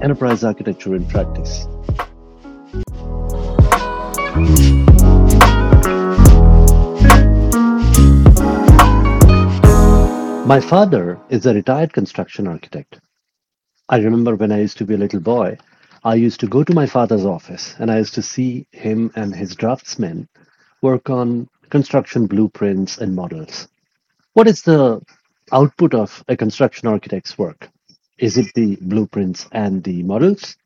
enterprise architecture in practice. My father is a retired construction architect. I remember when I used to be a little boy, I used to go to my father's office and I used to see him and his draftsmen work on construction blueprints and models. What is the output of a construction architect's work? Is it the blueprints and the models?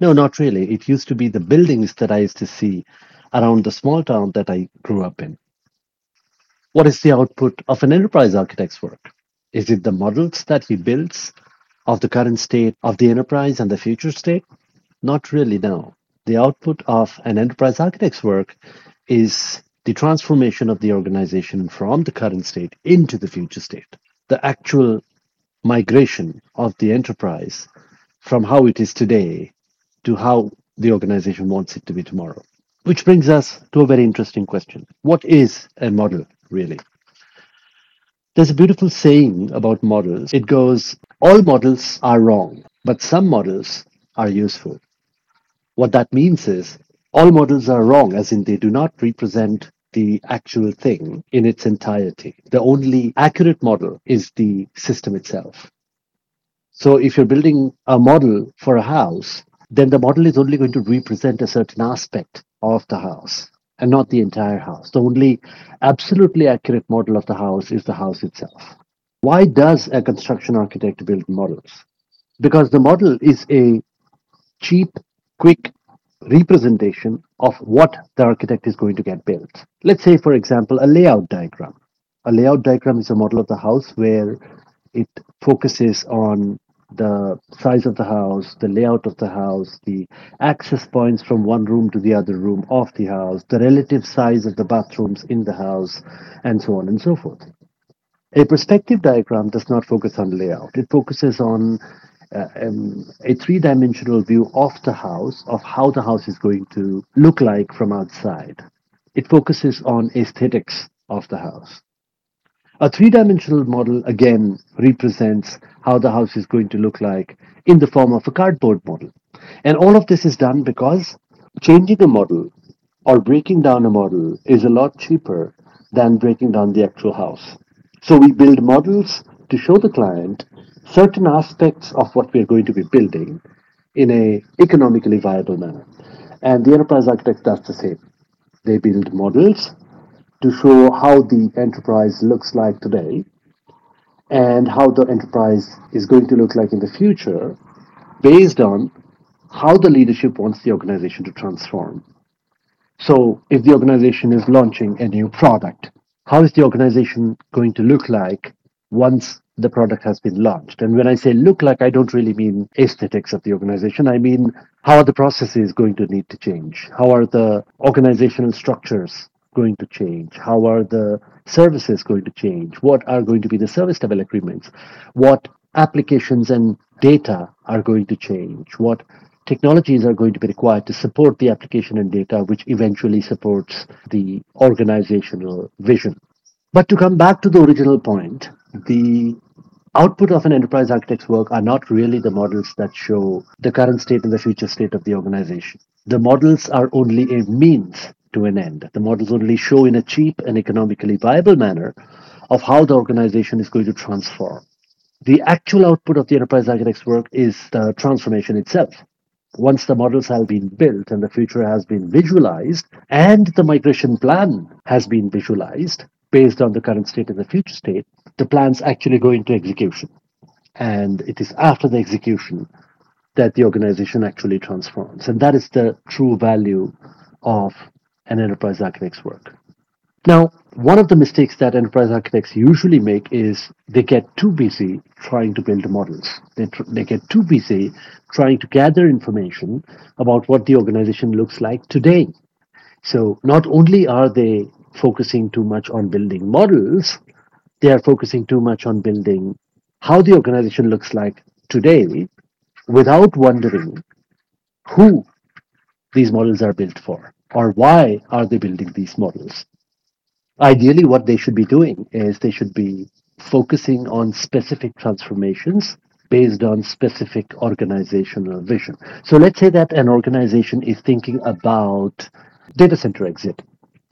No, not really. It used to be the buildings that I used to see around the small town that I grew up in. What is the output of an enterprise architect's work? Is it the models that he builds of the current state of the enterprise and the future state? Not really, no. The output of an enterprise architect's work is the transformation of the organization from the current state into the future state. The actual migration of the enterprise from how it is today to how the organization wants it to be tomorrow. Which brings us to a very interesting question. What is a model, really? There's a beautiful saying about models. It goes, all models are wrong, but some models are useful. What that means is, all models are wrong, as in they do not represent the actual thing in its entirety. The only accurate model is the system itself. So if you're building a model for a house, then the model is only going to represent a certain aspect of the house and not the entire house. The only absolutely accurate model of the house is the house itself. Why does a construction architect build models? Because the model is a cheap, quick representation of what the architect is going to get built. Let's say, for example, a layout diagram. A layout diagram is a model of the house where it focuses on the size of the house, the layout of the house, the access points from one room to the other room of the house, the relative size of the bathrooms in the house, and so on and so forth. A perspective diagram does not focus on layout. It focuses on uh, um, a three-dimensional view of the house, of how the house is going to look like from outside. It focuses on aesthetics of the house. A three-dimensional model again represents how the house is going to look like in the form of a cardboard model. And all of this is done because changing a model or breaking down a model is a lot cheaper than breaking down the actual house. So we build models to show the client certain aspects of what we're going to be building in a economically viable manner. And the enterprise architect does the same. They build models to show how the enterprise looks like today and how the enterprise is going to look like in the future based on how the leadership wants the organization to transform. So if the organization is launching a new product, how is the organization going to look like once the product has been launched. And when I say look like, I don't really mean aesthetics of the organization. I mean, how are the processes going to need to change? How are the organizational structures going to change? How are the services going to change? What are going to be the service level agreements? What applications and data are going to change? What technologies are going to be required to support the application and data, which eventually supports the organizational vision? But to come back to the original point, the output of an enterprise architect's work are not really the models that show the current state and the future state of the organization. The models are only a means to an end. The models only show in a cheap and economically viable manner of how the organization is going to transform. The actual output of the enterprise architect's work is the transformation itself. Once the models have been built and the future has been visualized and the migration plan has been visualized based on the current state and the future state, the plans actually go into execution. And it is after the execution that the organization actually transforms. And that is the true value of an enterprise architect's work. Now, one of the mistakes that enterprise architects usually make is they get too busy trying to build models. They, tr- they get too busy trying to gather information about what the organization looks like today. So not only are they focusing too much on building models, they are focusing too much on building how the organization looks like today without wondering who these models are built for or why are they building these models. Ideally, what they should be doing is they should be focusing on specific transformations based on specific organizational vision. So let's say that an organization is thinking about data center exit.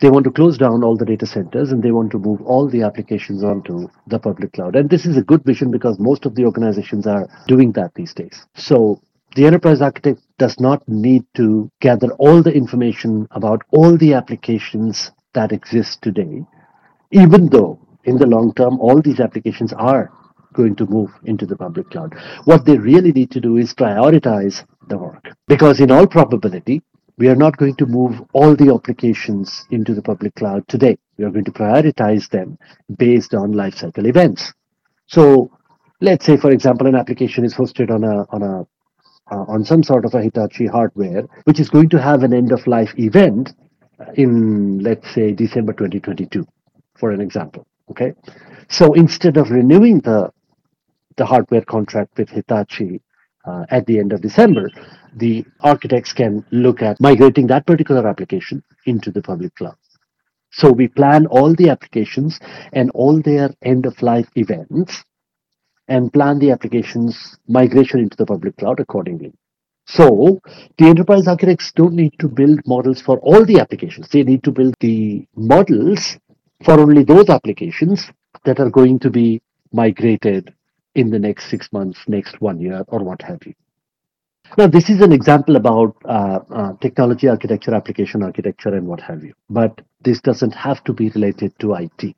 They want to close down all the data centers and they want to move all the applications onto the public cloud. And this is a good vision because most of the organizations are doing that these days. So the enterprise architect does not need to gather all the information about all the applications that exist today, even though in the long term all these applications are going to move into the public cloud. What they really need to do is prioritize the work. Because in all probability, we are not going to move all the applications into the public cloud today. We are going to prioritize them based on lifecycle events. So let's say, for example, an application is hosted on a on a uh, on some sort of a Hitachi hardware, which is going to have an end of life event in, let's say, December 2022, for an example. Okay, so instead of renewing the the hardware contract with Hitachi uh, at the end of December, the architects can look at migrating that particular application into the public cloud. So we plan all the applications and all their end of life events and plan the applications migration into the public cloud accordingly. So the enterprise architects don't need to build models for all the applications. They need to build the models for only those applications that are going to be migrated in the next six months, next one year, or what have you. Now, this is an example about uh, uh, technology architecture, application architecture, and what have you. But this doesn't have to be related to IT.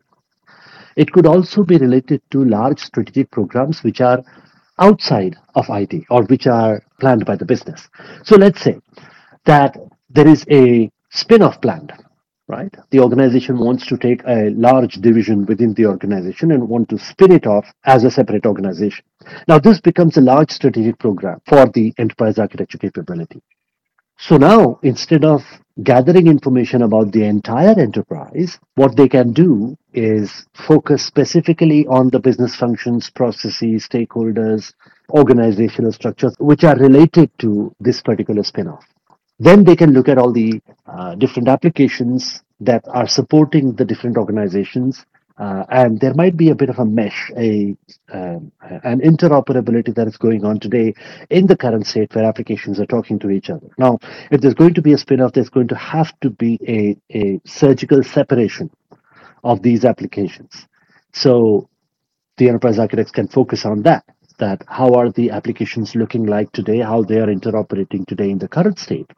It could also be related to large strategic programs which are outside of IT or which are planned by the business. So let's say that there is a spin-off planned right? The organization wants to take a large division within the organization and want to spin it off as a separate organization. Now, this becomes a large strategic program for the enterprise architecture capability. So now, instead of gathering information about the entire enterprise, what they can do is focus specifically on the business functions, processes, stakeholders, organizational structures, which are related to this particular spin-off. Then they can look at all the uh, different applications that are supporting the different organizations. Uh, and there might be a bit of a mesh, a um, an interoperability that is going on today in the current state where applications are talking to each other. Now, if there's going to be a spin-off, there's going to have to be a, a surgical separation of these applications. So the enterprise architects can focus on that that how are the applications looking like today, how they are interoperating today in the current state,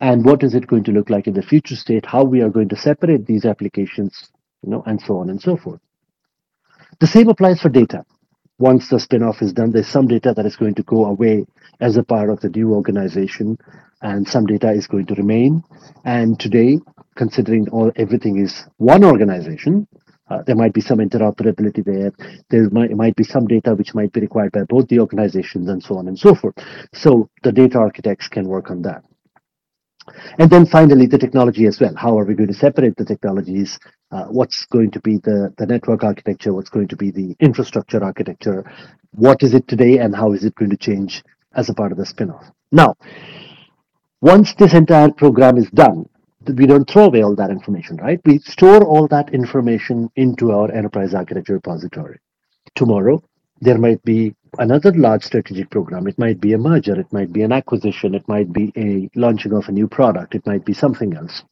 and what is it going to look like in the future state, how we are going to separate these applications, you know, and so on and so forth. The same applies for data. Once the spin-off is done, there's some data that is going to go away as a part of the new organization, and some data is going to remain. And today, considering all everything is one organization, uh, there might be some interoperability there. There might, might be some data which might be required by both the organizations and so on and so forth. So the data architects can work on that. And then finally, the technology as well. How are we going to separate the technologies? Uh, what's going to be the, the network architecture? What's going to be the infrastructure architecture? What is it today and how is it going to change as a part of the spin-off? Now, once this entire program is done, we don't throw away all that information, right? We store all that information into our enterprise architecture repository. Tomorrow, there might be another large strategic program. It might be a merger, it might be an acquisition, it might be a launching of a new product, it might be something else.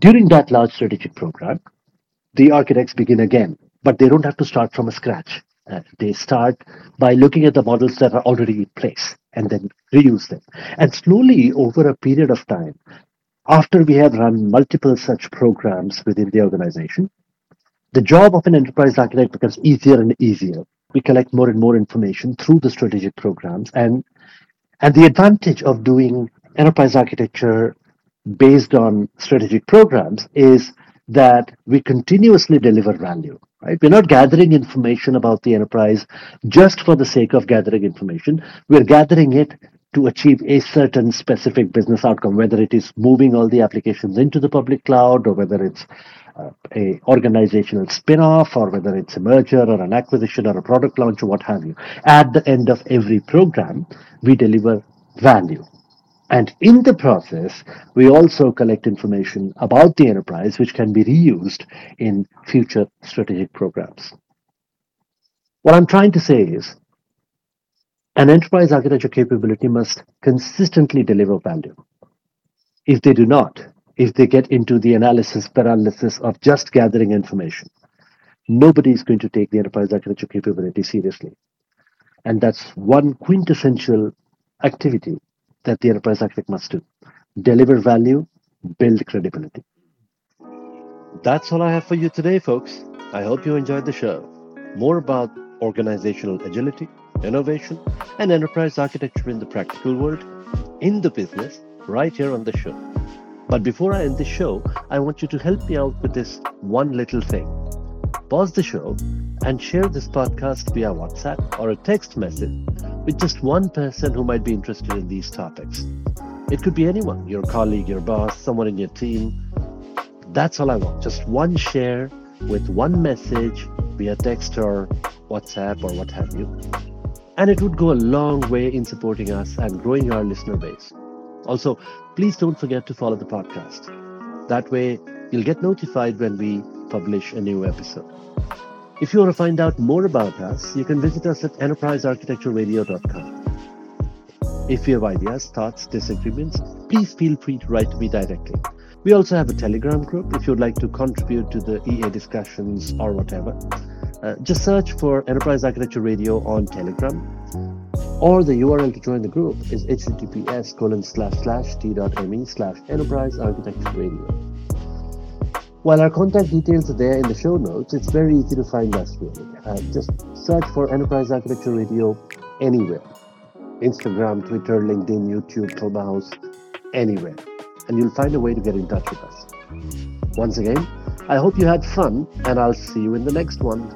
During that large strategic program, the architects begin again, but they don't have to start from scratch. Uh, they start by looking at the models that are already in place and then reuse them. And slowly, over a period of time, after we have run multiple such programs within the organization, the job of an enterprise architect becomes easier and easier. We collect more and more information through the strategic programs. And, and the advantage of doing enterprise architecture based on strategic programs is that we continuously deliver value. Right? We're not gathering information about the enterprise just for the sake of gathering information. We're gathering it to achieve a certain specific business outcome, whether it is moving all the applications into the public cloud or whether it's uh, a organizational spin-off or whether it's a merger or an acquisition or a product launch or what have you. At the end of every program, we deliver value. And in the process, we also collect information about the enterprise, which can be reused in future strategic programs. What I'm trying to say is an enterprise architecture capability must consistently deliver value. If they do not, if they get into the analysis paralysis of just gathering information. Nobody is going to take the enterprise architecture capability seriously. And that's one quintessential activity that the enterprise architect must do. Deliver value, build credibility. That's all I have for you today, folks. I hope you enjoyed the show. More about organizational agility, innovation, and enterprise architecture in the practical world, in the business, right here on the show. But before I end the show, I want you to help me out with this one little thing. Pause the show and share this podcast via WhatsApp or a text message with just one person who might be interested in these topics. It could be anyone your colleague, your boss, someone in your team. That's all I want. Just one share with one message via text or WhatsApp or what have you. And it would go a long way in supporting us and growing our listener base. Also, please don't forget to follow the podcast. That way, you'll get notified when we publish a new episode. If you want to find out more about us, you can visit us at enterprisearchitectureradio.com. If you have ideas, thoughts, disagreements, please feel free to write to me directly. We also have a Telegram group if you'd like to contribute to the EA discussions or whatever. Uh, just search for Enterprise Architecture Radio on Telegram or the URL to join the group is https colon slash slash t.me slash enterprise architecture radio. While our contact details are there in the show notes, it's very easy to find us really. Uh, just search for Enterprise Architecture Radio anywhere. Instagram, Twitter, LinkedIn, YouTube, Clubhouse, anywhere. And you'll find a way to get in touch with us. Once again, I hope you had fun and I'll see you in the next one.